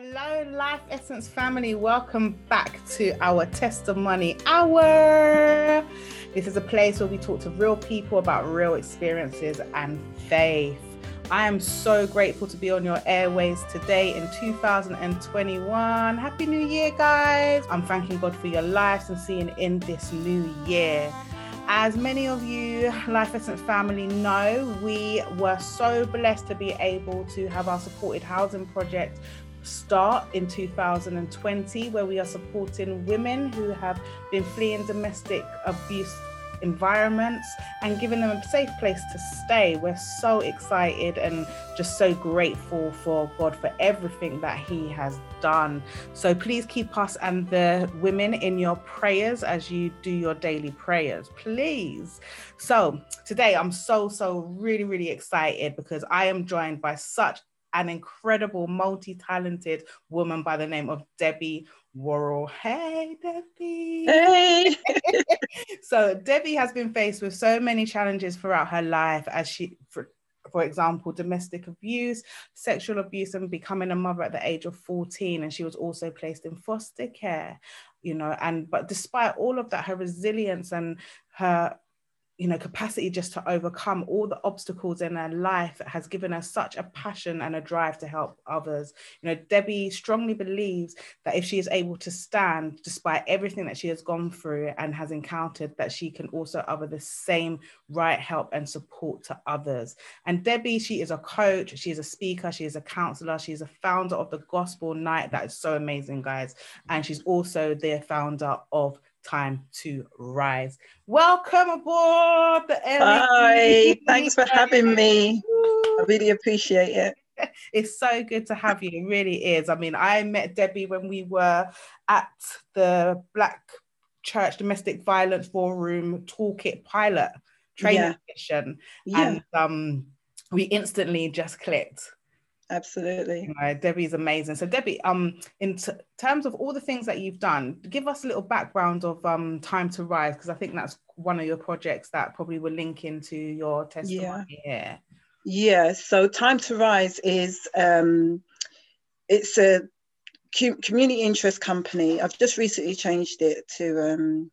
Hello, Life Essence family. Welcome back to our Testimony Hour. This is a place where we talk to real people about real experiences and faith. I am so grateful to be on your airways today in 2021. Happy New Year, guys. I'm thanking God for your lives and seeing in this new year. As many of you, Life Essence family, know, we were so blessed to be able to have our supported housing project start in 2020, where we are supporting women who have been fleeing domestic abuse environments and giving them a safe place to stay. We're so excited and just so grateful for God for everything that He has done. So please keep us and the women in your prayers as you do your daily prayers, please. So today I'm so, so really, really excited because I am joined by such an incredible, multi talented woman by the name of Debbie Worrell. Hey, Debbie. Hey. so, Debbie has been faced with so many challenges throughout her life as she, for, for example, domestic abuse, sexual abuse, and becoming a mother at the age of 14. And she was also placed in foster care, you know. And but despite all of that, her resilience and her you know capacity just to overcome all the obstacles in her life has given her such a passion and a drive to help others. You know debbie strongly believes that if she is able to stand despite everything that she has gone through and has encountered that she can also offer the same right help and support to others. And debbie she is a coach she is a speaker she is a counselor she is a founder of the gospel night. That is so amazing guys. And she's also the founder of time to rise. Welcome aboard the Hi, thanks for having me. I really appreciate it. It's so good to have you. It really is. I mean, I met Debbie when we were at the Black Church Domestic Violence Forum Toolkit Pilot training yeah. session. Yeah. And um, we instantly just clicked absolutely. Know, debbie's amazing. So debbie um in t- terms of all the things that you've done give us a little background of um time to rise because i think that's one of your projects that probably will link into your testimony yeah. here. Yeah so time to rise is um it's a community interest company. I've just recently changed it to um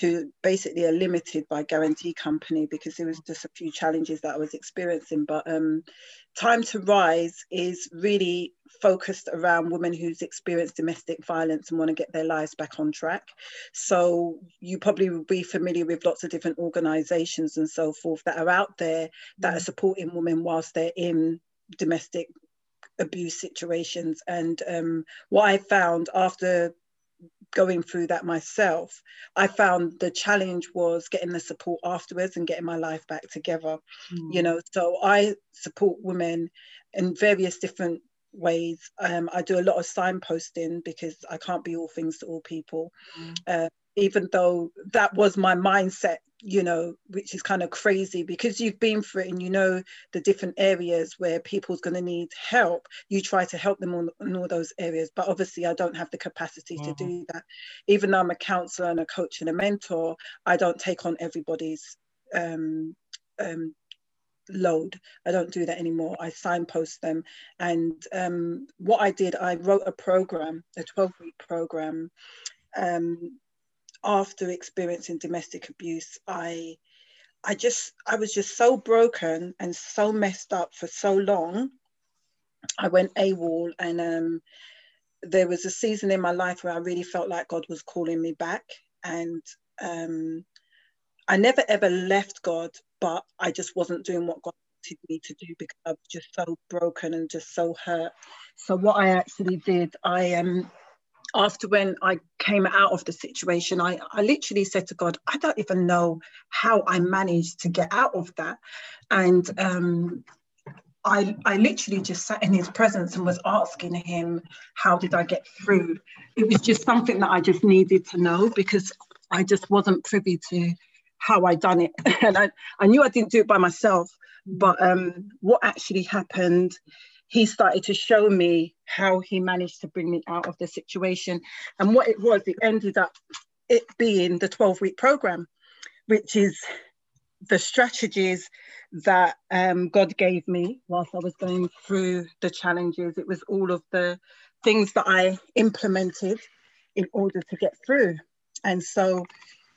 to basically a limited by guarantee company because there was just a few challenges that I was experiencing. But um, Time to Rise is really focused around women who's experienced domestic violence and want to get their lives back on track. So you probably will be familiar with lots of different organizations and so forth that are out there that are mm. supporting women whilst they're in domestic abuse situations. And um, what I found after going through that myself, I found the challenge was getting the support afterwards and getting my life back together. Mm. You know, so I support women in various different ways. Um, I do a lot of signposting because I can't be all things to all people. Mm. Uh, even though that was my mindset you know, which is kind of crazy because you've been through it and you know the different areas where people's going to need help. You try to help them on, in all those areas, but obviously I don't have the capacity mm-hmm. to do that. Even though I'm a counselor and a coach and a mentor, I don't take on everybody's um, um, load. I don't do that anymore. I signpost them. And um, what I did, I wrote a program, a 12 week program. Um, after experiencing domestic abuse, I I just I was just so broken and so messed up for so long. I went AWOL and um, there was a season in my life where I really felt like God was calling me back. And um, I never ever left God, but I just wasn't doing what God wanted me to do because I was just so broken and just so hurt. So what I actually did, I um after when I came out of the situation, I, I literally said to God, I don't even know how I managed to get out of that. And um, I, I literally just sat in his presence and was asking him, How did I get through? It was just something that I just needed to know because I just wasn't privy to how I done it. and I, I knew I didn't do it by myself, but um, what actually happened he started to show me how he managed to bring me out of the situation. And what it was, it ended up it being the 12 week program, which is the strategies that um, God gave me whilst I was going through the challenges. It was all of the things that I implemented in order to get through. And so,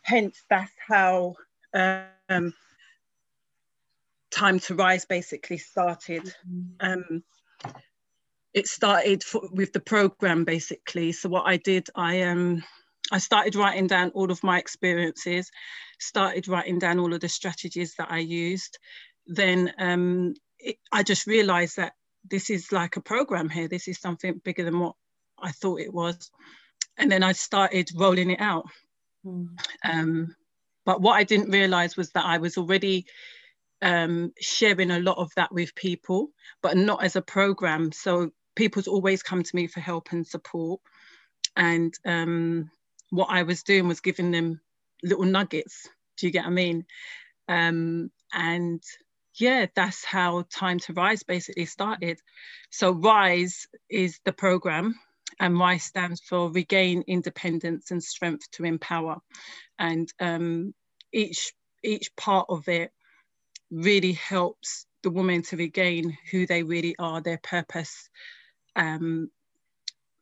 hence, that's how um, Time to Rise basically started. Um, it started for, with the program basically. So what I did, I um, I started writing down all of my experiences, started writing down all of the strategies that I used. Then um, it, I just realized that this is like a program here. This is something bigger than what I thought it was. And then I started rolling it out. Mm. Um, but what I didn't realize was that I was already um, sharing a lot of that with people, but not as a program. So people's always come to me for help and support. And um, what I was doing was giving them little nuggets. Do you get what I mean? Um, and yeah, that's how Time to Rise basically started. So Rise is the program, and Rise stands for Regain Independence and Strength to Empower. And um, each each part of it really helps the woman to regain who they really are, their purpose, um,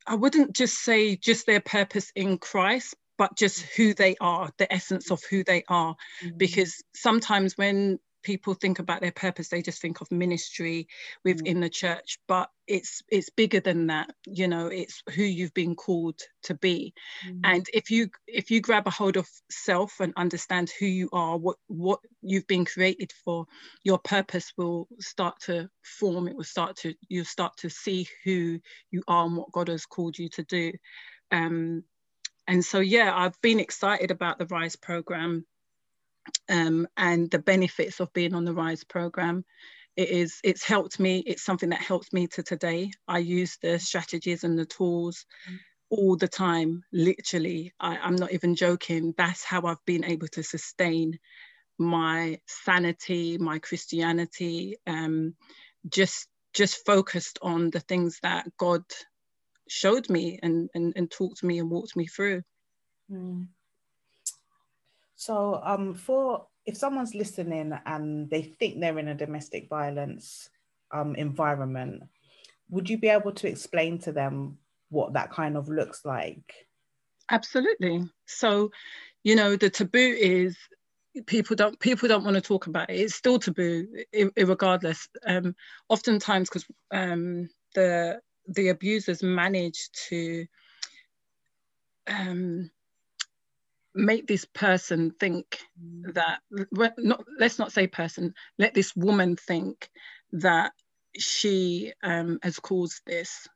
I wouldn't just say just their purpose in Christ, but just who they are, the essence of who they are. Mm-hmm. Because sometimes when people think about their purpose they just think of ministry within mm. the church but it's it's bigger than that you know it's who you've been called to be mm. and if you if you grab a hold of self and understand who you are what what you've been created for your purpose will start to form it will start to you'll start to see who you are and what god has called you to do um and so yeah i've been excited about the rise program um, and the benefits of being on the RISE program. It is, it's helped me, it's something that helps me to today. I use the strategies and the tools all the time, literally. I, I'm not even joking. That's how I've been able to sustain my sanity, my Christianity, um, just just focused on the things that God showed me and, and, and talked me and walked me through. Mm. So, um, for if someone's listening and they think they're in a domestic violence um, environment, would you be able to explain to them what that kind of looks like? Absolutely. So, you know, the taboo is people don't people don't want to talk about it. It's still taboo, regardless. Um, oftentimes, because um, the the abusers manage to um, make this person think mm. that not let's not say person let this woman think that she um, has caused this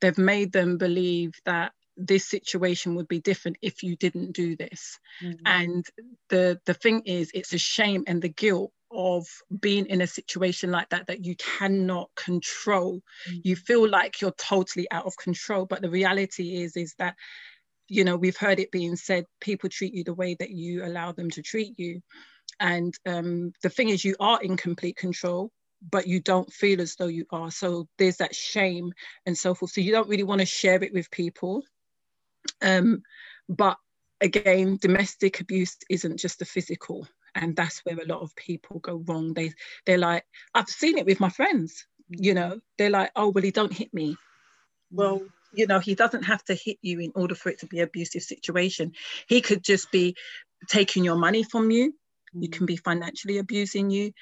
they've made them believe that this situation would be different if you didn't do this mm-hmm. and the the thing is it's a shame and the guilt of being in a situation like that that you cannot control mm-hmm. you feel like you're totally out of control but the reality is is that you know we've heard it being said people treat you the way that you allow them to treat you. And um, the thing is you are in complete control but you don't feel as though you are. So there's that shame and so forth. So you don't really want to share it with people. Um, but again domestic abuse isn't just the physical and that's where a lot of people go wrong. They they're like i've seen it with my friends you know? They're like oh well he don't hit me. Well you know he doesn't have to hit you in order for it to be abusive situation. He could just be taking your money from you. You can be financially abusing you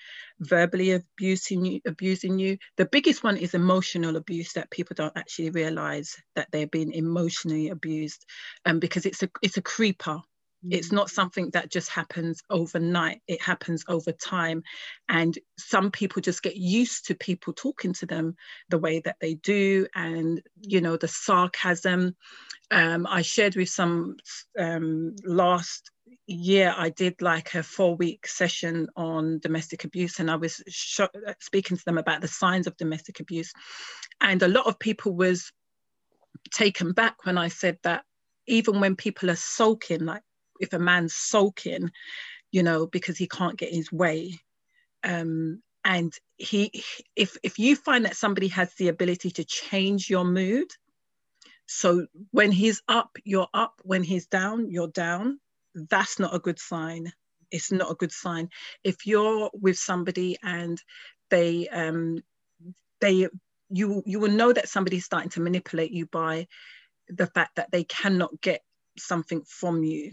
verbally abusing you abusing you. The biggest one is emotional abuse that people don't actually realize that they're being emotionally abused um, because it's a it's a creeper it's not something that just happens overnight, it happens over time. And some people just get used to people talking to them the way that they do, and you know, the sarcasm. Um, I shared with some um, last year, I did like a four week session on domestic abuse, and I was sh- speaking to them about the signs of domestic abuse. And a lot of people was taken back when I said that even when people are sulking, like if a man's sulking, you know, because he can't get his way. Um, and he if if you find that somebody has the ability to change your mood, so when he's up, you're up. When he's down, you're down. That's not a good sign. it's not a good sign if you're with somebody and they um they you you will know that somebody's starting to manipulate you by the fact that they cannot get something from you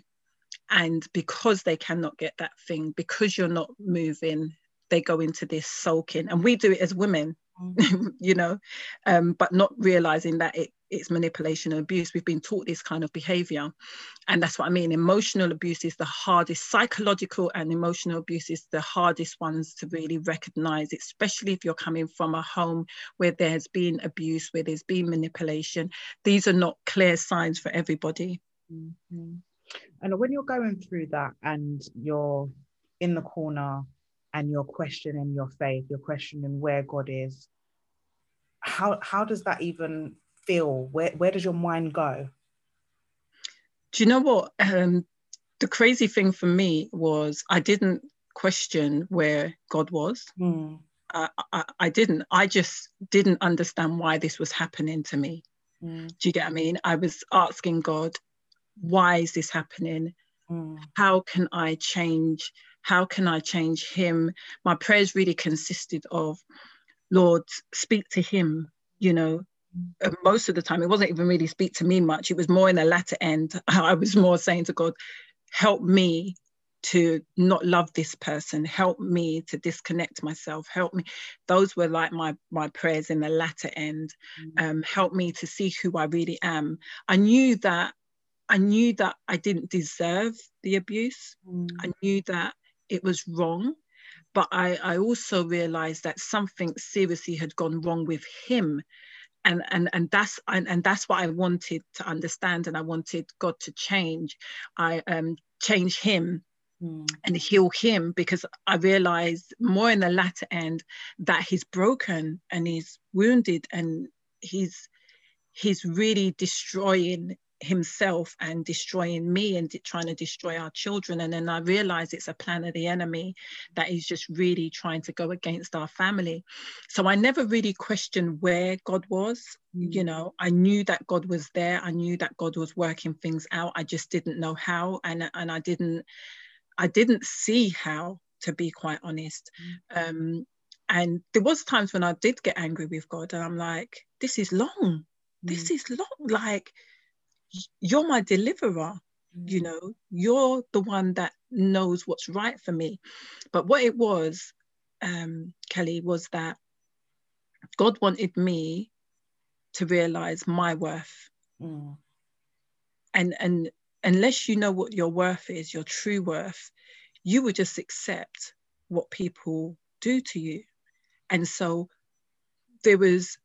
and because they cannot get that thing because you're not moving they go into this sulking. And we do it as women mm. you know um, but not realizing that it it's manipulation and abuse. We've been taught this kind of behavior. And that's what i mean. Emotional abuse is the hardest psychological and emotional abuse is the hardest ones to really recognize especially if you're coming from a home where there's been abuse where there's been manipulation. These are not clear signs for everybody. Mm-hmm. And when you're going through that and you're in the corner and you're questioning your faith you're questioning where god is how how does that even feel? Where where does your mind go? Do you know what? Um, the crazy thing for me was I didn't question where God was. Mm. I, I, I, didn't. I just didn't understand why this was happening to me. Mm. Do you get what I mean? I was asking God, why is this happening? Mm. How can I change? How can I change him? My prayers really consisted of, Lord, speak to him, you know, uh, most of the time it wasn't even really speak to me much it was more in the latter end i was more saying to god help me to not love this person help me to disconnect myself help me those were like my my prayers in the latter end mm. um, help me to see who i really am i knew that i knew that i didn't deserve the abuse mm. i knew that it was wrong but I, I also realized that something seriously had gone wrong with him and and and that's and, and that's what I wanted to understand, and I wanted God to change. I um change Him Mm. and heal him because I realized more in the latter end that he's broken and he's wounded and he's he's really destroying himself and destroying me and trying to destroy our children. And then i realize it's a plan of the enemy that is just really trying to go against our family. So i never really questioned where god was. Mm. you know i knew that god was there. I knew that god was working things out. I just didn't know how. And and i didn't i didn't see how to be quite honest. Mm. um and there was times when i did get angry with god and i'm like this is long. Mm. this is long. Like you're my deliverer you mm. know you're the one that knows what's right for me but what it was um, kelly was that god wanted me to realize my worth mm. and and unless you know what your worth is your true worth you would just accept what people do to you and so there was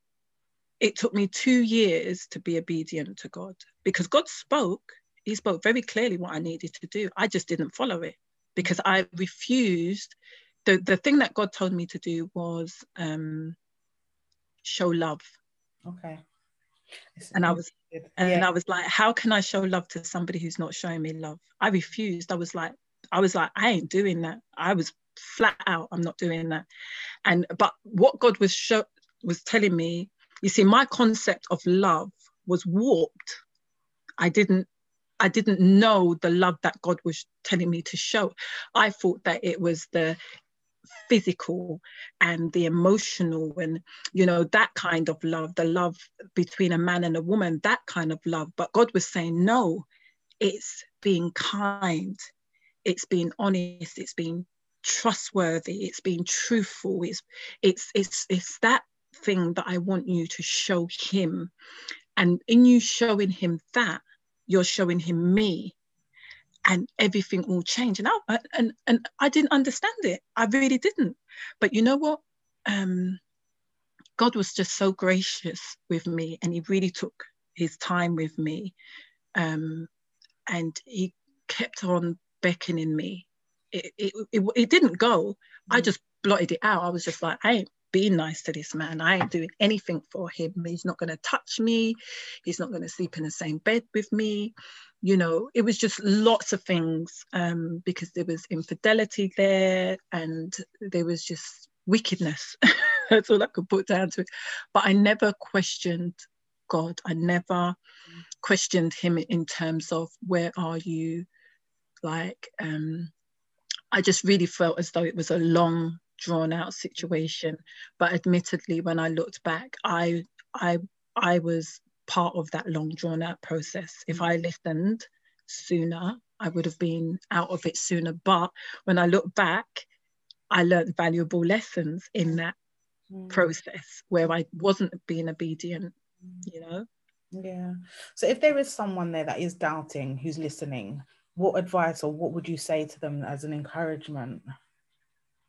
it took me two years to be obedient to God because God spoke. He spoke very clearly what I needed to do. I just didn't follow it because I refused. The, the thing that God told me to do was um, show love. Okay. and I was and yeah. I was like, how can I show love to somebody who's not showing me love? I refused. I was like, I was like, I ain't doing that. I was flat out, I'm not doing that. And but what God was show was telling me you see my concept of love was warped. I didn't i didn't know the love that god was telling me to show. I thought that it was the physical and the emotional and you know that kind of love the love between a man and a woman that kind of love. But god was saying no it's being kind. It's being honest. It's being trustworthy. It's being truthful. It's it's it's it's that thing that I want you to show him. And in you showing him that, you're showing him me. And everything will change. And I, and, and I didn't understand it. I really didn't. But you know what? Um, God was just so gracious with me and he really took his time with me. Um, and he kept on beckoning me. It, it, it, it didn't go. I mm. just blotted it out. I was just like, I ain't be nice to this man. I ain't doing anything for him. He's not going to touch me. He's not going to sleep in the same bed with me. You know, it was just lots of things um, because there was infidelity there and there was just wickedness. That's all I could put down to it. But I never questioned God. I never questioned him in terms of where are you? Like, um, I just really felt as though it was a long, drawn out situation. But admittedly, when I looked back, I I I was part of that long drawn out process. If I listened sooner, I would have been out of it sooner. But when I look back, I learned valuable lessons in that mm. process where I wasn't being obedient, you know? Yeah. So if there is someone there that is doubting who's listening, what advice or what would you say to them as an encouragement?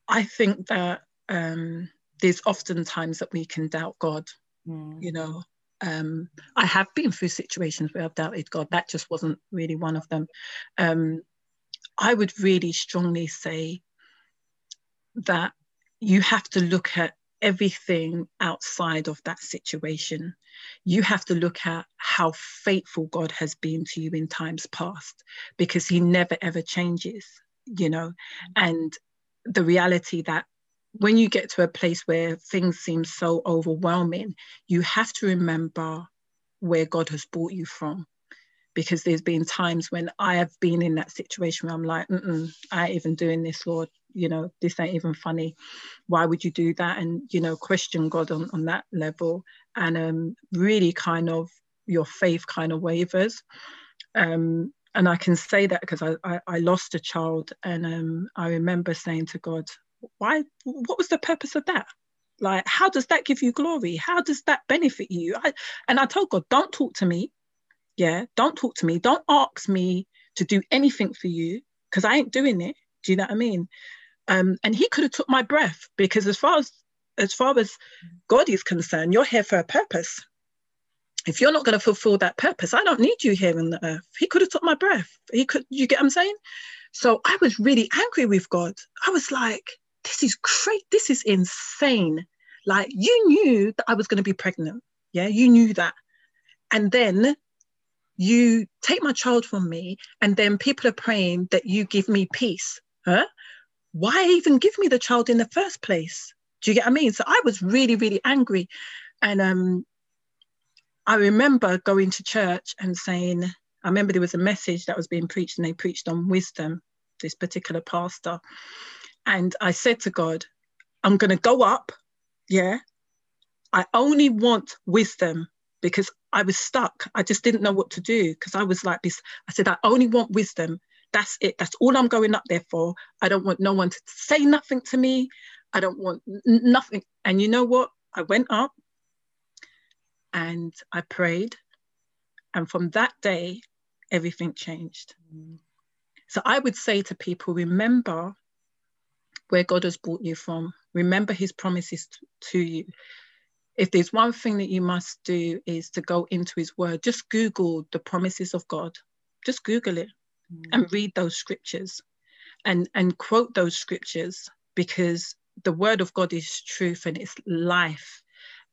I think that um, there's often times that we can doubt God, mm. you know. Um, I have been through situations where I've doubted God. That just wasn't really one of them. Um, I would really strongly say that you have to look at everything outside of that situation. You have to look at how faithful God has been to you in times past because He never ever changes, you know. And the reality that when you get to a place where things seem so overwhelming, you have to remember where God has brought you from. Because there's been times when I have been in that situation where I'm like, I ain't even doing this, Lord. You know this ain't even funny. Why would you do that? And you know question god on, on that level. And um, really kind of your faith kind of wavers. Um, and i can say that because I, I, I lost a child and um, i remember saying to god why what was the purpose of that? Like how does that give you glory? How does that benefit you? I, and i told god don't talk to me. Yeah don't talk to me. Don't ask me to do anything for you because i ain't doing it. Do you know what i mean? Um, and he could have took my breath because as far as as far as God is concerned, you're here for a purpose. If you're not going to fulfill that purpose, I don't need you here on the earth. He could have took my breath. He could, you get what I'm saying? So I was really angry with God. I was like, this is great. This is insane. Like you knew that I was going to be pregnant. Yeah, you knew that. And then you take my child from me, and then people are praying that you give me peace. Huh? why even give me the child in the first place? Do you get what I mean? So I was really, really angry. And um, I remember going to church and saying, I remember there was a message that was being preached and they preached on wisdom, this particular pastor. And I said to God, I'm going to go up. Yeah. I only want wisdom because I was stuck. I just didn't know what to do because I was like this. I said, I only want wisdom that's it. That's all I'm going up there for. I don't want no one to say nothing to me. I don't want nothing. And you know what? I went up and I prayed. And from that day, everything changed. Mm. So I would say to people remember where God has brought you from, remember his promises t- to you. If there's one thing that you must do is to go into his word, just Google the promises of God. Just Google it and read those scriptures and and quote those scriptures because the word of god is truth and it's life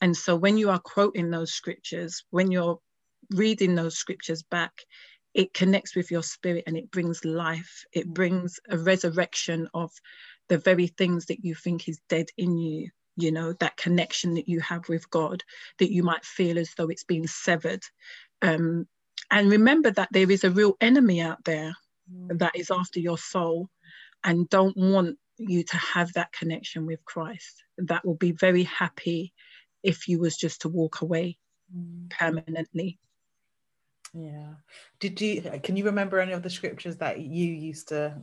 and so when you are quoting those scriptures when you're reading those scriptures back it connects with your spirit and it brings life it brings a resurrection of the very things that you think is dead in you you know that connection that you have with god that you might feel as though it's been severed um, and remember that there is a real enemy out there mm. that is after your soul and don't want you to have that connection with Christ. That will be very happy if you was just to walk away mm. permanently. Yeah. Did you can you remember any of the scriptures that you used to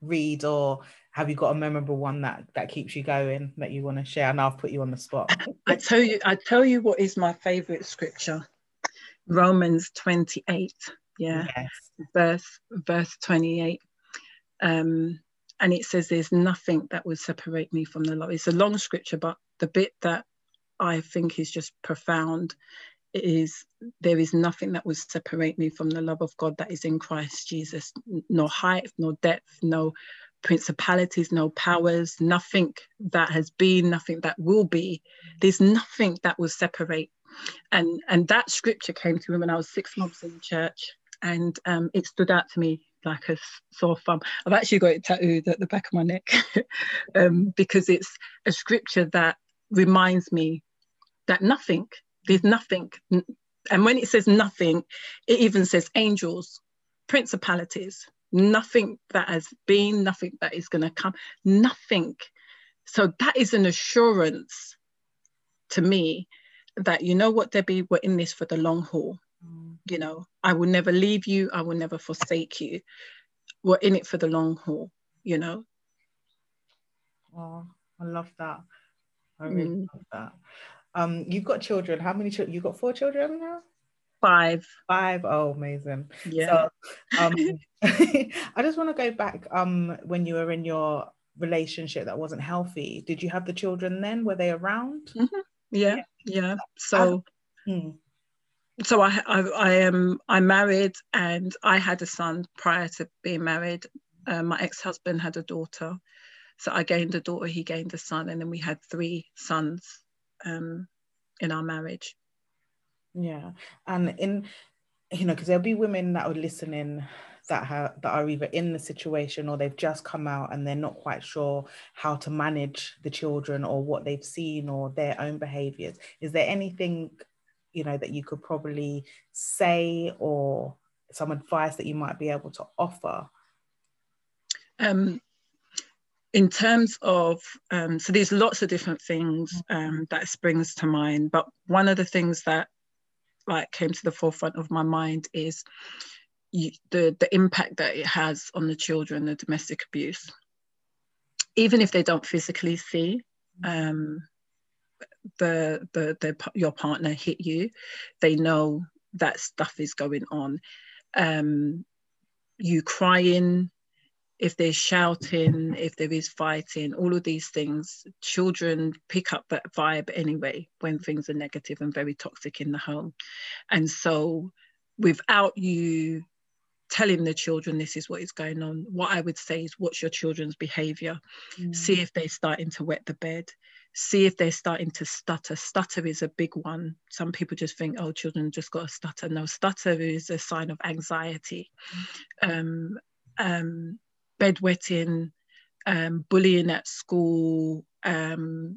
read or have you got a memorable one that that keeps you going that you want to share? And I'll put you on the spot. I tell you, I tell you what is my favorite scripture. Romans 28, yeah, yes. verse verse 28. Um, and it says there's nothing that would separate me from the love. It's a long scripture, but the bit that I think is just profound is there is nothing that would separate me from the love of God that is in Christ Jesus. No height, no depth, no principalities, no powers, nothing that has been, nothing that will be. There's nothing that will separate and and that scripture came to me when I was six months in church, and um, it stood out to me like a sore thumb. I've actually got it tattooed at the back of my neck um, because it's a scripture that reminds me that nothing, there's nothing, and when it says nothing, it even says angels, principalities, nothing that has been, nothing that is going to come, nothing. So that is an assurance to me that you know what, Debbie, we're in this for the long haul. Mm. You know, I will never leave you, I will never forsake you. We're in it for the long haul, you know. Oh, I love that. I really mm. love that. Um, you've got children. How many children? You've got four children now? Five. Five. Oh, amazing. Yeah. So, um, I just want to go back um, when you were in your relationship that wasn't healthy. Did you have the children then? Were they around? Mm-hmm. Yeah, yeah. So, hmm. so I, I, I am, I married and I had a son prior to being married. Uh, my ex-husband had a daughter, so I gained a daughter, he gained a son, and then we had three sons um, in our marriage. Yeah, and in you know, because there'll be women that are listening that have that are either in the situation or they've just come out and they're not quite sure how to manage the children or what they've seen or their own behaviors. Is there anything you know that you could probably say or some advice that you might be able to offer? Um, in terms of um, so there's lots of different things um, that springs to mind but one of the things that like came to the forefront of my mind is you, the the impact that it has on the children, the domestic abuse, even if they don't physically see um, the, the the your partner hit you, they know that stuff is going on. Um, you crying, if they're shouting, if there is fighting, all of these things, children pick up that vibe anyway when things are negative and very toxic in the home. And so, without you telling the children this is what is going on what i would say is watch your children's behavior mm. see if they're starting to wet the bed see if they're starting to stutter stutter is a big one some people just think oh children just got a stutter no stutter is a sign of anxiety mm. um, um, bedwetting um, bullying at school um,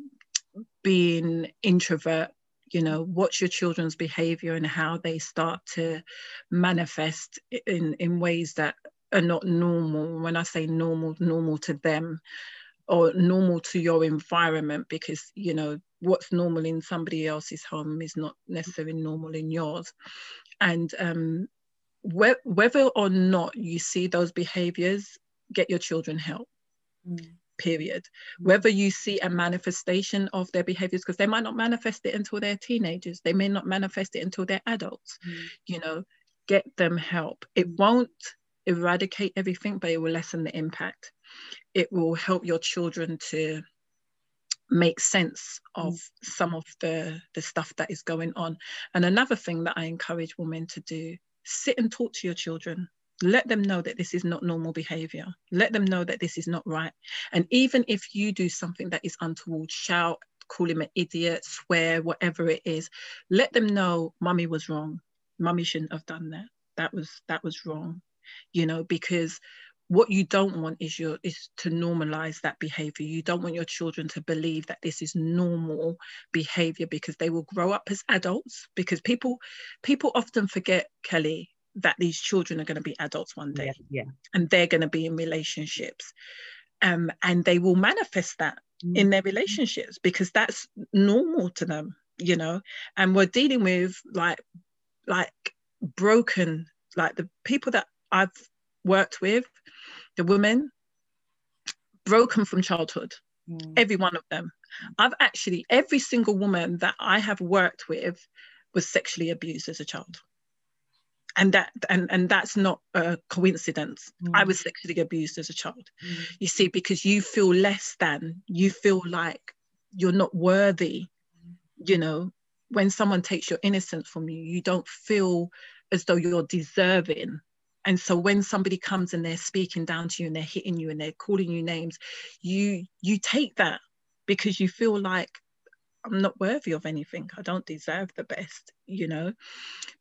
being introvert you know watch your children's behavior and how they start to manifest in in ways that are not normal. When i say normal normal to them or normal to your environment because you know what's normal in somebody else's home is not necessarily normal in yours. And um, wh- whether or not you see those behaviors get your children help mm. period. Whether you see a manifestation of their behaviors because they might not manifest it until they're teenagers. They may not manifest it until they're adults. Mm. you know get them help. It won't eradicate everything but it will lessen the impact. It will help your children to make sense of mm. some of the the stuff that is going on. And another thing that i encourage women to do sit and talk to your children let them know that this is not normal behavior. Let them know that this is not right. And even if you do something that is untoward shout call him an idiot swear whatever it is let them know mummy was wrong. Mummy shouldn't have done that. That was that was wrong you know because what you don't want is your is to normalize that behavior. You don't want your children to believe that this is normal behavior because they will grow up as adults because people people often forget kelly that these children are going to be adults one day yeah, yeah. and they're going to be in relationships um, and they will manifest that mm. in their relationships because that's normal to them you know and we're dealing with like like broken like the people that i've worked with the women broken from childhood mm. every one of them i've actually every single woman that i have worked with was sexually abused as a child and that and and that's not a coincidence mm. i was sexually abused as a child mm. you see because you feel less than you feel like you're not worthy you know when someone takes your innocence from you you don't feel as though you're deserving and so when somebody comes and they're speaking down to you and they're hitting you and they're calling you names you you take that because you feel like I'm not worthy of anything. I don't deserve the best, you know.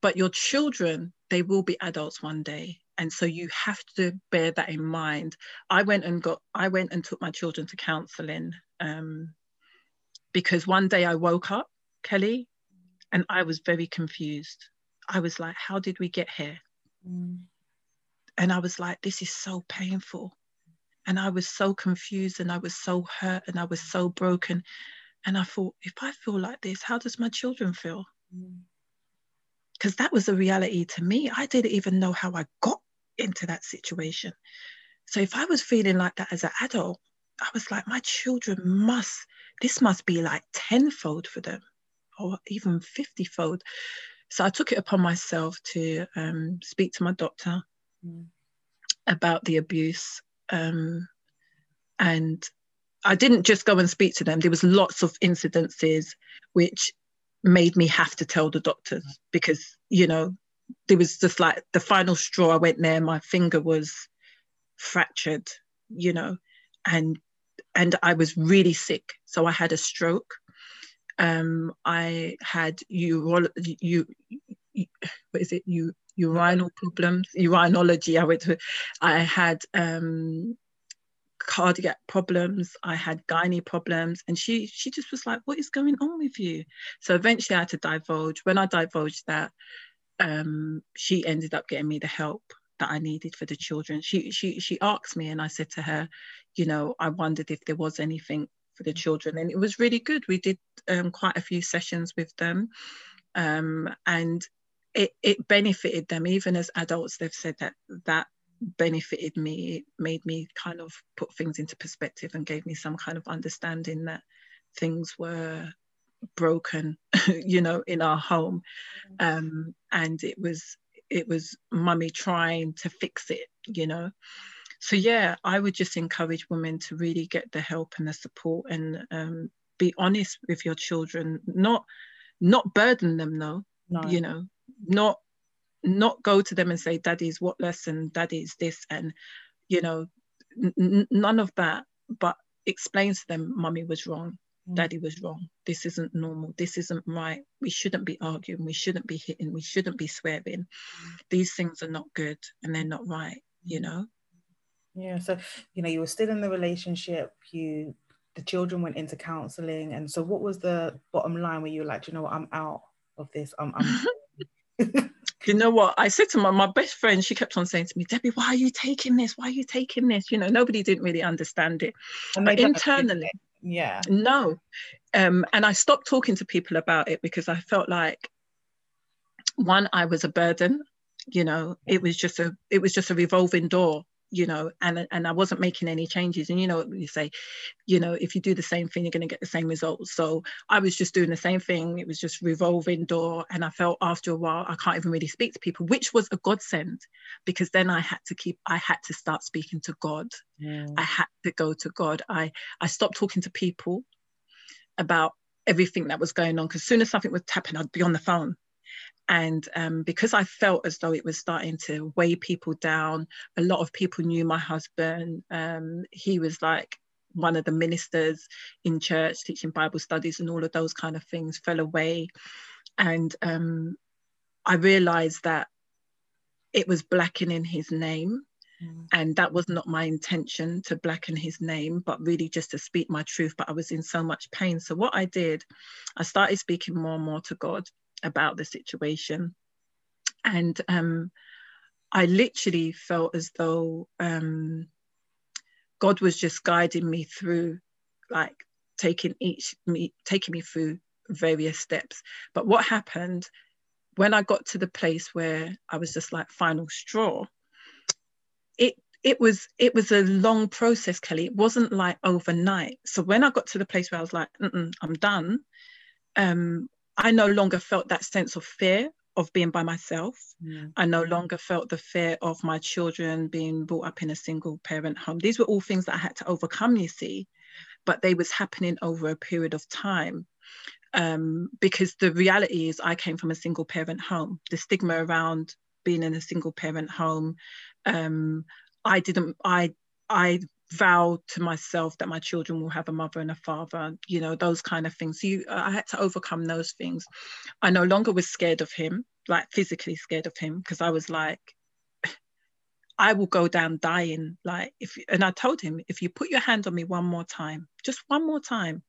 But your children, they will be adults one day. And so you have to bear that in mind. I went and got, I went and took my children to counseling um, because one day I woke up, Kelly, and I was very confused. I was like, how did we get here? Mm. and I was like, this is so painful. And I was so confused and I was so hurt and I was so broken. And I thought, if I feel like this, how does my children feel? Because mm. that was a reality to me. I didn't even know how I got into that situation. So if I was feeling like that as an adult, I was like, my children must, this must be like tenfold for them or even 50 fold. So I took it upon myself to um, speak to my doctor mm. about the abuse. Um, and I didn't just go and speak to them. There was lots of incidences which made me have to tell the doctors because, you know, there was just like the final straw. I went there, my finger was fractured, you know, and and I was really sick. So I had a stroke. Um, I had uro- you, what is it? You urinal problems, urinology. I went to, I had um, cardiac problems. I had gynae problems, and she she just was like, "What is going on with you?" So eventually, I had to divulge. When I divulged that, um, she ended up getting me the help that I needed for the children. She she she asked me, and I said to her, you know, I wondered if there was anything for the children, and it was really good. We did um, quite a few sessions with them, um, and it it benefited them. Even as adults, they've said that that benefited me. It made me kind of put things into perspective and gave me some kind of understanding that things were broken you know in our home um and it was it was mummy trying to fix it you know so yeah i would just encourage women to really get the help and the support and um, be honest with your children not not burden them though no. you know not not go to them and say daddy's what lesson? Daddy's this and you know n- none of that but explain to them mummy was wrong. Mm. daddy was wrong. This isn't normal. This isn't right. We shouldn't be arguing. We shouldn't be hitting. We shouldn't be swearing. Mm. these things are not good and they're not right you know? Yeah so you know you were still in the relationship. You the children went into counseling. And so what was the bottom line where you were like you know what? I'm out of this. I'm, I'm... you know what? I said to my, my best friend she kept on saying to me debbie why are you taking this? Why are you taking this? You know nobody didn't really understand it. But internally yeah. No. Um, and i stopped talking to people about it because i felt like one i was a burden you know it was just a it was just a revolving door you know and and i wasn't making any changes. And you know you say you know if you do the same thing you're going to get the same results. So i was just doing the same thing. It was just revolving door. And i felt after a while i can't even really speak to people which was a godsend because then i had to keep i had to start speaking to god. Yeah. i had to go to god. I i stopped talking to people about everything that was going on because soon as something was tapping i'd be on the phone and um, because I felt as though it was starting to weigh people down, a lot of people knew my husband. Um, he was like one of the ministers in church teaching Bible studies and all of those kind of things fell away. And um, I realized that it was blackening his name. Mm. And that was not my intention to blacken his name, but really just to speak my truth. But I was in so much pain. So, what I did, I started speaking more and more to God about the situation. And um, I literally felt as though um, God was just guiding me through, like taking each me taking me through various steps. But what happened when I got to the place where I was just like final straw? It it was it was a long process, Kelly. It wasn't like overnight. So when I got to the place where I was like, I'm done, um, I no longer felt that sense of fear of being by myself. Yeah. I no longer felt the fear of my children being brought up in a single parent home. These were all things that I had to overcome, you see, but they was happening over a period of time. Um, because the reality is I came from a single parent home. The stigma around being in a single parent home, um, I didn't, I, I vow to myself that my children will have a mother and a father you know those kind of things. You i had to overcome those things. I no longer was scared of him like physically scared of him because i was like i will go down dying like if and i told him if you put your hand on me one more time just one more time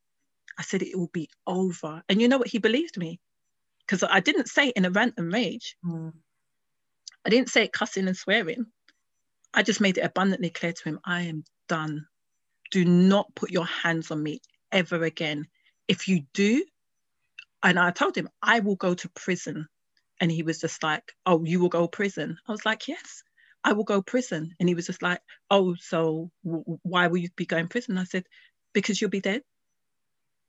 i said it will be over. And you know what he believed me? Because i didn't say it in a rant and rage. Mm. i didn't say it cussing and swearing. I just made it abundantly clear to him I am done. Do not put your hands on me ever again. If you do, and I told him, I will go to prison. And he was just like, Oh, you will go prison? I was like, Yes, I will go prison. And he was just like, Oh, so w- why will you be going to prison? I said, Because you'll be dead.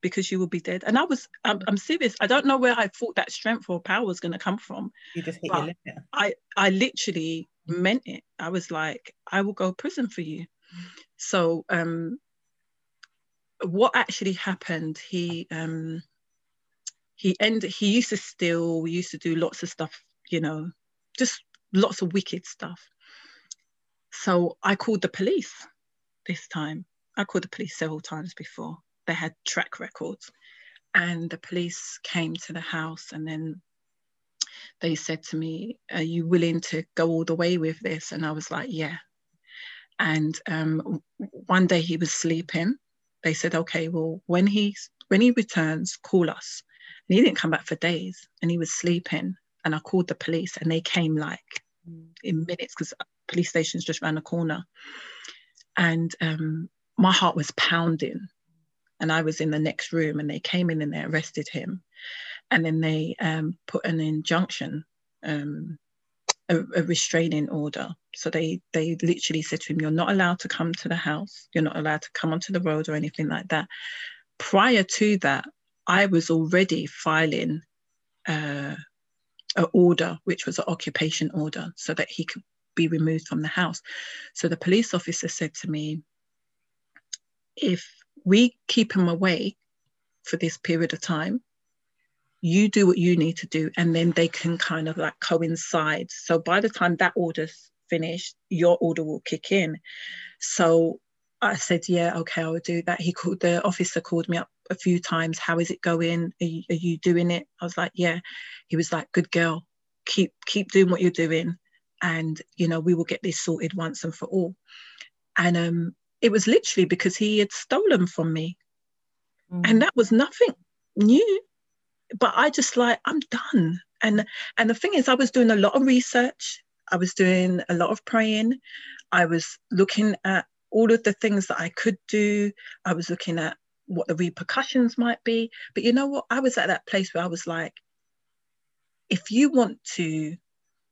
Because you will be dead. And I was, I'm, I'm serious. I don't know where I thought that strength or power was going to come from. You just hit your limit. I, I literally meant it. I was like, I will go to prison for you. So um, what actually happened? He um, he ended. He used to steal. We used to do lots of stuff. You know, just lots of wicked stuff. So I called the police this time. I called the police several times before. They had track records, and the police came to the house, and then they said to me, Are you willing to go all the way with this? And I was like, Yeah. And um, one day he was sleeping. They said, Okay, well, when he when he returns, call us. And he didn't come back for days and he was sleeping. And I called the police and they came like in minutes because police station's just around the corner. And um, my heart was pounding. And I was in the next room and they came in and they arrested him and then they um, put an injunction, um, a, a, restraining order. So they they literally said to him, "You're not allowed to come to the house. You're not allowed to come onto the road or anything like that." Prior to that, I was already filing uh, an order, which was an occupation order, so that he could be removed from the house. So the police officer said to me, "If we keep him away for this period of time, you do what you need to do and then they can kind of like coincide. So by the time that order's finished your order will kick in. So i said yeah okay i will do that. He called the officer called me up a few times. How is it going? Are you, are you doing it? I was like yeah. He was like good girl. Keep keep doing what you're doing and you know we will get this sorted once and for all. And um it was literally because he had stolen from me. Mm. and that was nothing new but I just like I'm done. And and the thing is, I was doing a lot of research. I was doing a lot of praying. I was looking at all of the things that I could do. I was looking at what the repercussions might be. But you know what? I was at that place where I was like, if you want to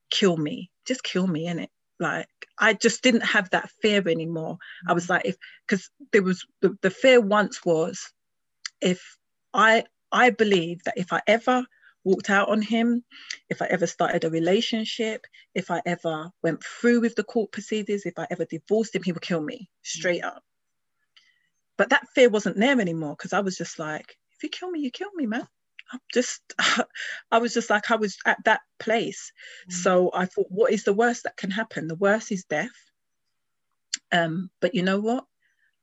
kill me, just kill me in it. Like I just didn't have that fear anymore. I was mm. like, if because there was the, the fear once was if I I believe that if I ever walked out on him, if I ever started a relationship, if I ever went through with the court proceedings, if I ever divorced him, he would kill me straight up. But that fear wasn't there anymore because I was just like, if you kill me, you kill me, man. I'm just, I was just like, I was at that place. Mm. So I thought, what is the worst that can happen? The worst is death. Um, but you know what?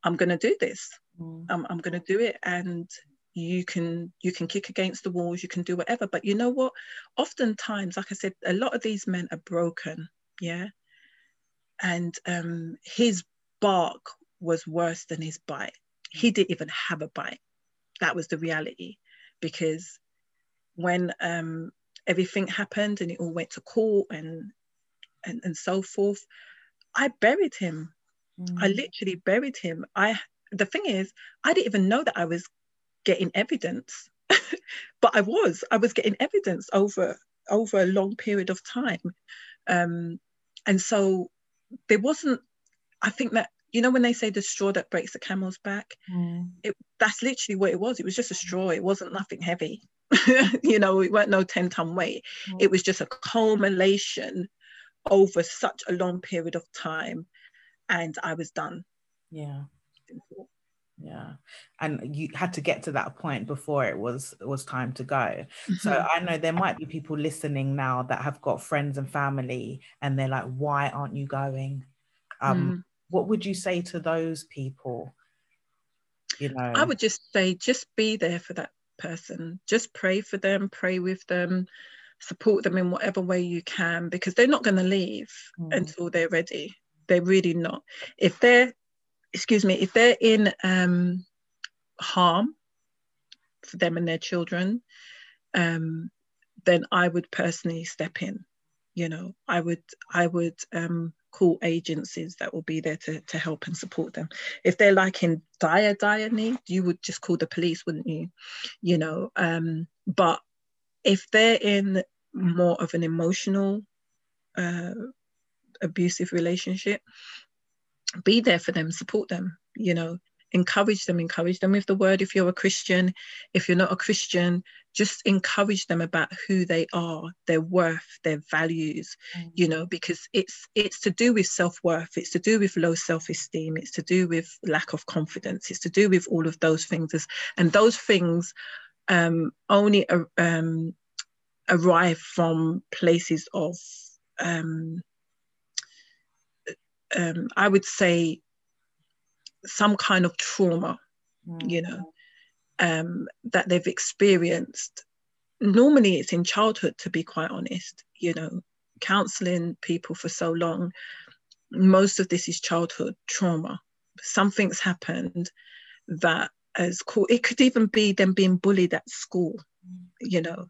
I'm going to do this. Mm. I'm, I'm going to do it. And you can you can kick against the walls you can do whatever but you know what? Oftentimes like i said a lot of these men are broken yeah? And um his bark was worse than his bite. He didn't even have a bite. That was the reality. Because when um everything happened and it all went to court and and, and so forth i buried him. Mm. i literally buried him. I the thing is i didn't even know that i was getting evidence. But i was i was getting evidence over over a long period of time. Um, and so there wasn't i think that you know when they say the straw that breaks the camel's back mm. it, that's literally what it was. It was just a straw. It wasn't nothing heavy. You know it weren't no 10 ton weight. Mm. it was just a culmination over such a long period of time. And i was done. Yeah yeah. And you had to get to that point before it was it was time to go. Mm-hmm. so i know there might be people listening now that have got friends and family and they're like why aren't you going? Um mm. what would you say to those people? You know? i would just say just be there for that person. Just pray for them pray with them support them in whatever way you can because they're not going to leave mm. until they're ready. They're really not. If they're excuse me, if they're in um, harm for them and their children, um, then I would personally step in. You know, I would I would um, call agencies that will be there to, to help and support them. If they're like in dire, dire need, you would just call the police, wouldn't you? You know, um, but if they're in more of an emotional uh, abusive relationship, be there for them, support them, you know, encourage them, encourage them with the word. If you're a Christian, if you're not a Christian, just encourage them about who they are, their worth, their values, mm. you know, because it's it's to do with self-worth, it's to do with low self-esteem, it's to do with lack of confidence, it's to do with all of those things. And those things um, only uh, um, arrive from places of um, um, I would say some kind of trauma, mm. you know, um, that they've experienced. Normally, it's in childhood, to be quite honest, you know, counseling people for so long. Most of this is childhood trauma. Something's happened that has called, it could even be them being bullied at school, mm. you know,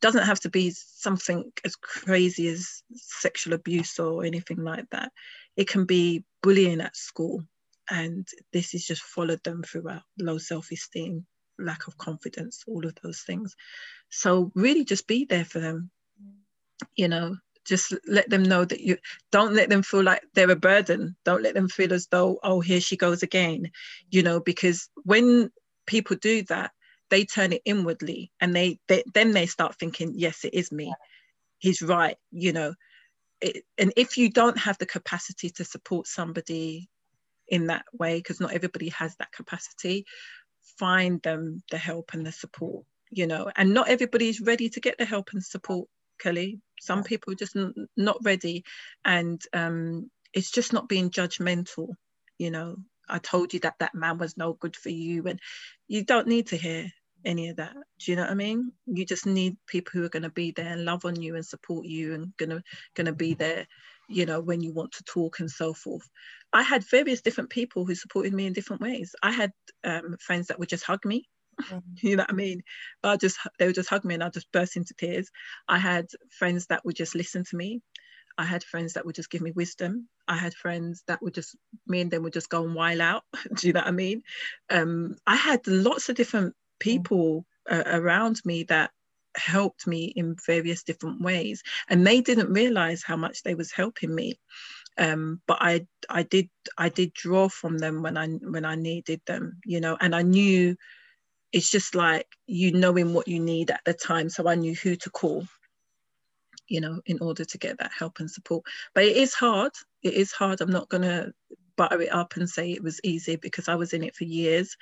doesn't have to be something as crazy as sexual abuse or anything like that. It can be bullying at school, and this has just followed them throughout low self esteem, lack of confidence, all of those things. So, really, just be there for them. You know, just let them know that you don't let them feel like they're a burden. Don't let them feel as though, oh, here she goes again, you know, because when people do that, they turn it inwardly and they, they then they start thinking yes it is me he's right you know it, and if you don't have the capacity to support somebody in that way because not everybody has that capacity find them the help and the support you know. And not everybody is ready to get the help and support kelly. Some people are just n- not ready. And um, it's just not being judgmental you know. I told you that that man was no good for you and you don't need to hear any of that. Do you know what I mean? You just need people who are going to be there and love on you and support you and gonna gonna be there, you know, when you want to talk and so forth. I had various different people who supported me in different ways. I had um, friends that would just hug me. Mm-hmm. you know what I mean? I just they would just hug me and I'd just burst into tears. I had friends that would just listen to me. I had friends that would just give me wisdom. I had friends that would just me and them would just go and while out. Do you know what I mean? Um, I had lots of different people uh, around me that helped me in various different ways. And they didn't realize how much they was helping me. Um, but I I did I did draw from them when I when I needed them you know and I knew it's just like you knowing what you need at the time. So I knew who to call you know in order to get that help and support. But it is hard. It is hard. I'm not gonna butter it up and say it was easy because I was in it for years.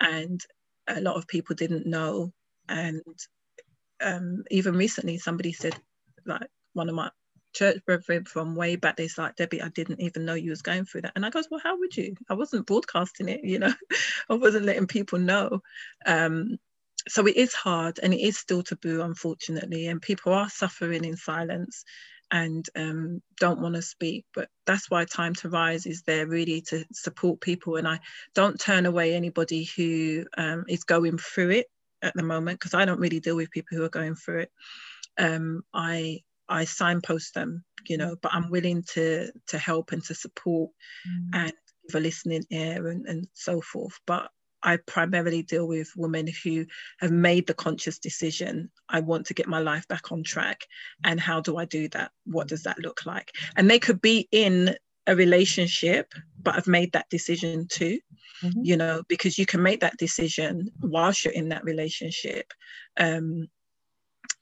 And a lot of people didn't know. And um, even recently, somebody said, like one of my church brethren from way back, they's like, Debbie, I didn't even know you was going through that. And I goes, well, how would you? I wasn't broadcasting it, you know, I wasn't letting people know. Um, so it is hard and it is still taboo, unfortunately, and people are suffering in silence and um, don't want to speak. But that's why Time to Rise is there really to support people. And I don't turn away anybody who um, is going through it at the moment because I don't really deal with people who are going through it. Um, I I signpost them, you know, but I'm willing to to help and to support mm. and give a listening ear and, and so forth. But I primarily deal with women who have made the conscious decision I want to get my life back on track. And how do I do that? What does that look like? And they could be in a relationship, but I've made that decision too, mm-hmm. you know, because you can make that decision whilst you're in that relationship. Um,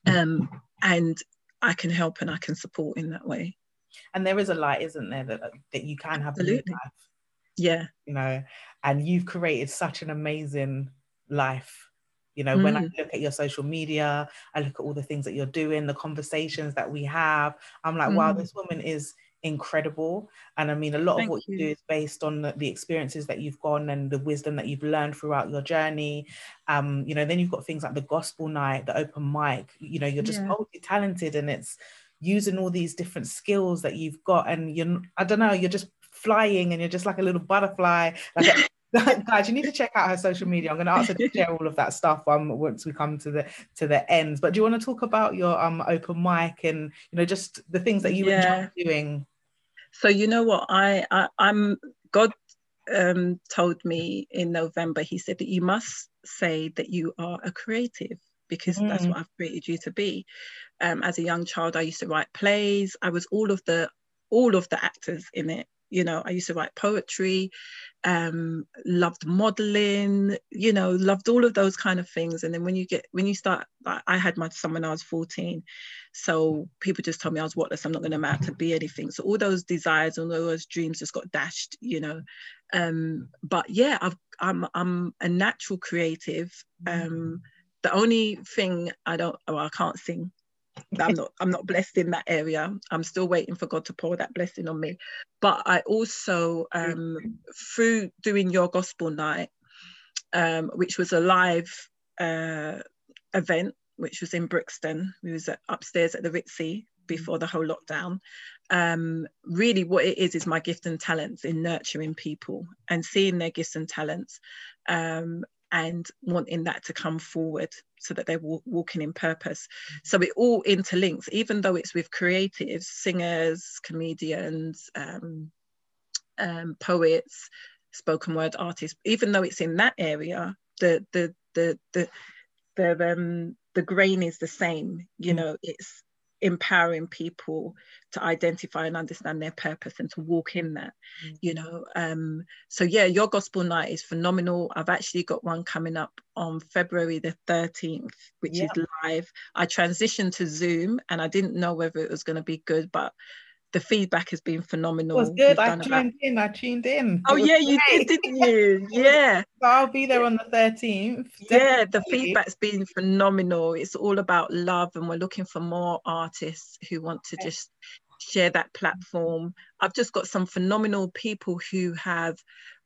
um, and I can help and I can support in that way. And there is a light, isn't there, that, that you can have Absolutely. Yeah. You know, and you've created such an amazing life you know mm. when i mm. look at your social media i look at all the things that you're doing the conversations that we have i'm like mm. wow this woman is incredible and i mean a lot Thank of what you. you do is based on the, the, experiences that you've gone and the wisdom that you've learned throughout your journey um you know then you've got things like the gospel night the open mic you know you're just yeah. multi-talented and it's using all these different skills that you've got and you're i don't know you're just flying and you're just like a little butterfly like a, guys you need to check out her social media i'm going to ask her to share all of that stuff um, once we come to the to the ends but do you want to talk about your um open mic and you know just the things that you yeah. enjoy doing So you know what I, I I'm God um, told me in November. He said that you must say that you are a creative because mm. that's what I've created you to be. Um, as a young child, I used to write plays. I was all of the all of the actors in it you know i used to write poetry um loved modeling you know loved all of those kind of things. And then when you get when you start i had my son when i was 14 so people just told me i was worthless i'm not going to amount to be anything. So all those desires and all those dreams just got dashed you know. Um but yeah I've, i'm i'm a natural creative. Um the only thing i don't well i can't sing I'm not I'm not blessed in that area. I'm still waiting for God to pour that blessing on me. But I also um, through doing your gospel night, um, which was a live uh, event, which was in Brixton. We was at, upstairs at the Ritzy before the whole lockdown. Um, really, what it is is my gift and talents in nurturing people and seeing their gifts and talents, um, and wanting that to come forward so that they're walking in purpose. So it all interlinks, even though it's with creatives, singers, comedians, um, um, poets, spoken word artists. Even though it's in that area, the the the the the um, the grain is the same. You mm. know, it's empowering people to identify and understand their purpose and to walk in that mm-hmm. you know um so yeah your gospel night is phenomenal i've actually got one coming up on february the 13th which yeah. is live i transitioned to zoom and i didn't know whether it was going to be good but the feedback has been phenomenal. It was good. I tuned about... in. I tuned in. Oh yeah, great. you did, didn't you? Yeah. so I'll be there on the 13th. Yeah, the feedback's been phenomenal. It's all about love, and we're looking for more artists who want to okay. just share that platform. I've just got some phenomenal people who have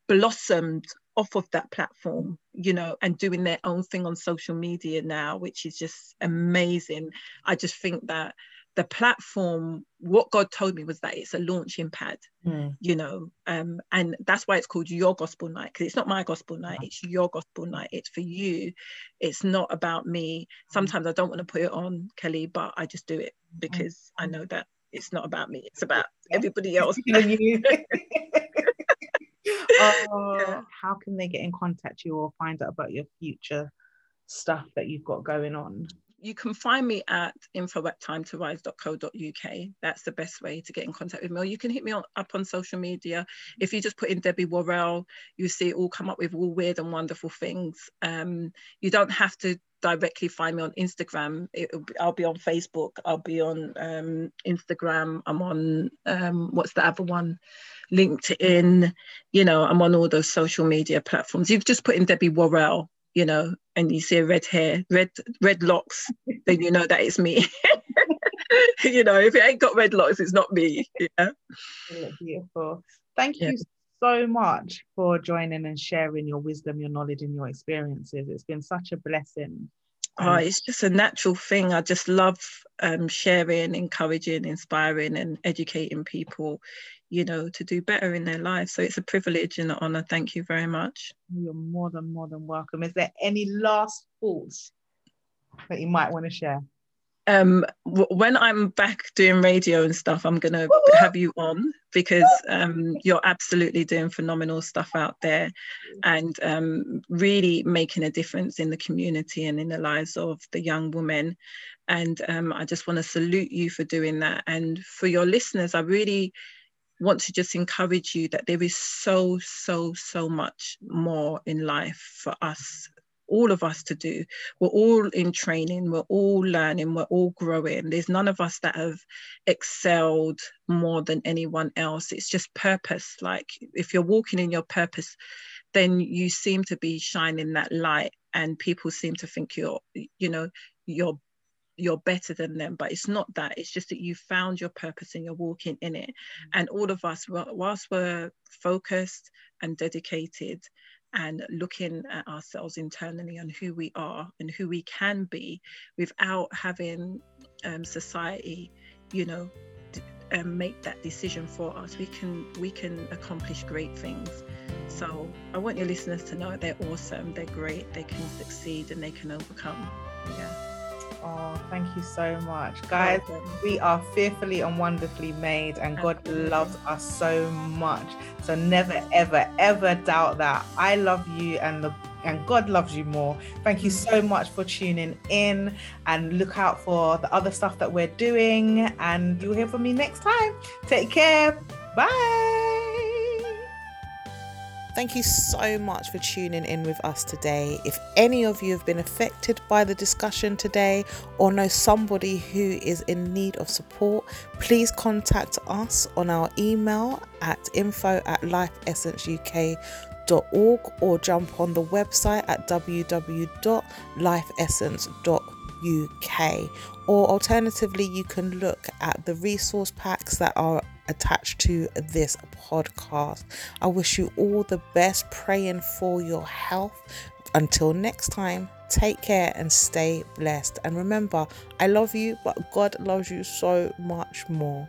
blossomed off of that platform, you know, and doing their own thing on social media now, which is just amazing. I just think that the platform what god told me was that it's a launching pad mm. you know um, and that's why it's called your gospel night because it's not my gospel night it's your gospel night it's for you. It's not about me. Sometimes i don't want to put it on kelly but i just do it because mm. i know that it's not about me it's about everybody else. Oh, how can they get in contact you or find out about your future stuff that you've got going on you can find me at info at. That's the best way to get in contact with me. Or you can hit me on, up on social media. If you just put in Debbie Worrell, you see it all come up with all weird and wonderful things. Um, you don't have to directly find me on Instagram. Be, I'll be on Facebook. I'll be on um, Instagram. I'm on um, what's the other one? LinkedIn. You know, I'm on all those social media platforms. You've just put in Debbie Worrell you know, and you see a red hair, red red locks, then you know that it's me. you know, if it ain't got red locks, it's not me. Yeah. Beautiful. Thank yeah. you so much for joining and sharing your wisdom, your knowledge, and your experiences. It's been such a blessing. Oh, it's just a natural thing. I just love um, sharing, encouraging, inspiring, and educating people, you know, to do better in their lives. So it's a privilege and an honor. Thank you very much. You're more than more than welcome. Is there any last thoughts that you might want to share? Um, w- when I'm back doing radio and stuff, I'm gonna have you on because um, you're absolutely doing phenomenal stuff out there, and um, really making a difference in the community and in the lives of the young women. And um, I just want to salute you for doing that. And for your listeners, I really want to just encourage you that there is so, so, so much more in life for us, all of us to do. We're all in training, we're all learning, we're all growing. There's none of us that have excelled more than anyone else. It's just purpose. Like if you're walking in your purpose, then you seem to be shining that light and people seem to think you're, you know, you're you're better than them but it's not that. It's just that you found your purpose and you're walking in it. Mm-hmm. and all of us whilst we're focused and dedicated and looking at ourselves internally and who we are and who we can be without having um, society you know um, make that decision for us we can we can accomplish great things. So i want your listeners to know they're awesome they're great they can succeed and they can overcome. Yeah Oh, thank you so much. Guys, we are fearfully and wonderfully made, and God loves us so much. So never, ever, ever doubt that. I love you, and the and God loves you more. Thank you so much for tuning in and look out for the other stuff that we're doing. And you'll hear from me next time. Take care. Bye. Thank you so much for tuning in with us today. If any of you have been affected by the discussion today or know somebody who is in need of support, please contact us on our email at info at lifeessenceuk.org or jump on the website at www.lifeessence.uk. Or alternatively, you can look at the resource packs that are attached to this podcast. I wish you all the best, praying for your health. Until next time, take care and stay blessed. And remember, I love you, but God loves you so much more.